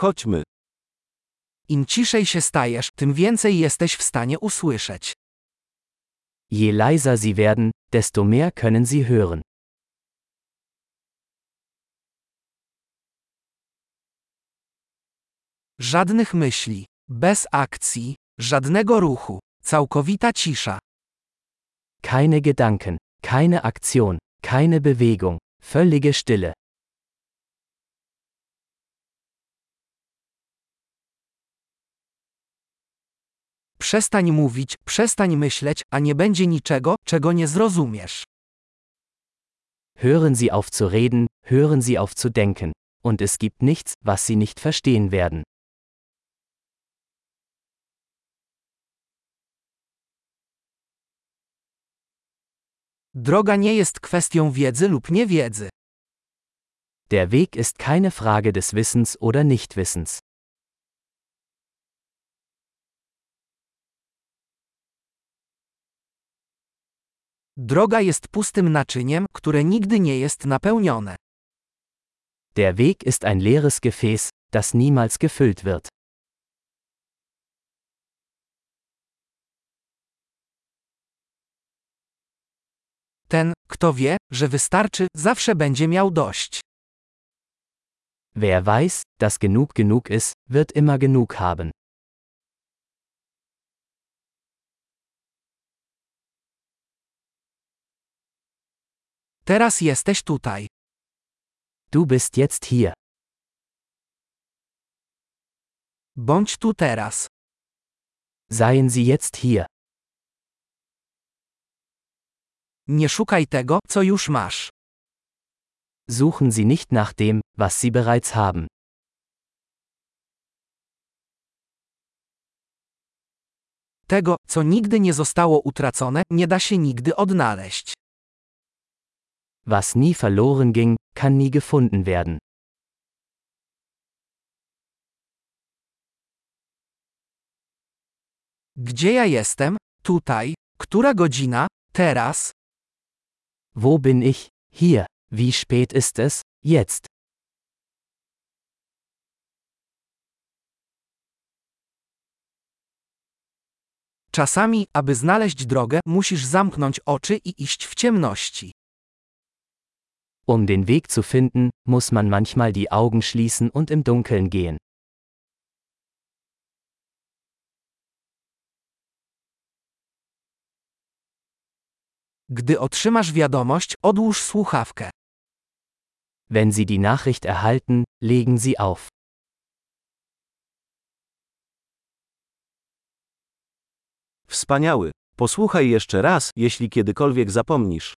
Chodźmy. Im ciszej się stajesz, tym więcej jesteś w stanie usłyszeć. Je leiser sie werden, desto mehr können sie hören. Żadnych myśli, bez akcji, żadnego ruchu, całkowita cisza. Keine Gedanken, keine Aktion, keine Bewegung, völlige Stille. Przestań mówić, przestań myśleć, a nie będzie niczego, czego nie zrozumiesz. Hören Sie auf zu reden, hören Sie auf zu denken. Und es gibt nichts, was Sie nicht verstehen werden. Droga nie jest kwestią wiedzy lub niewiedzy. Der Weg ist keine Frage des Wissens oder Nichtwissens. Droga jest pustym naczyniem, które nigdy nie jest napełnione. Der Weg ist ein leeres Gefäß, das niemals gefüllt wird. Ten, kto wie, że wystarczy, zawsze będzie miał dość. Wer weiß, dass genug genug ist, wird immer genug haben. Teraz jesteś tutaj. Du bist jetzt hier. Bądź tu teraz. Seien Sie jetzt hier. Nie szukaj tego, co już masz. Suchen Sie nicht nach dem, was Sie bereits haben. Tego, co nigdy nie zostało utracone, nie da się nigdy odnaleźć. Was nie verloren ging, kann nie gefunden werden. Gdzie ja jestem? Tutaj. Która godzina? Teraz. Wo bin ich? Hier. Wie spät ist es? Jetzt. Czasami, aby znaleźć drogę, musisz zamknąć oczy i iść w ciemności. Um den Weg zu finden, muss man manchmal die Augen schließen und im Dunkeln gehen. Gdy otrzymasz wiadomość, odłóż słuchawkę. Wenn Sie die Nachricht erhalten, legen Sie auf. Wspaniały. Posłuchaj jeszcze raz, jeśli kiedykolwiek zapomnisz.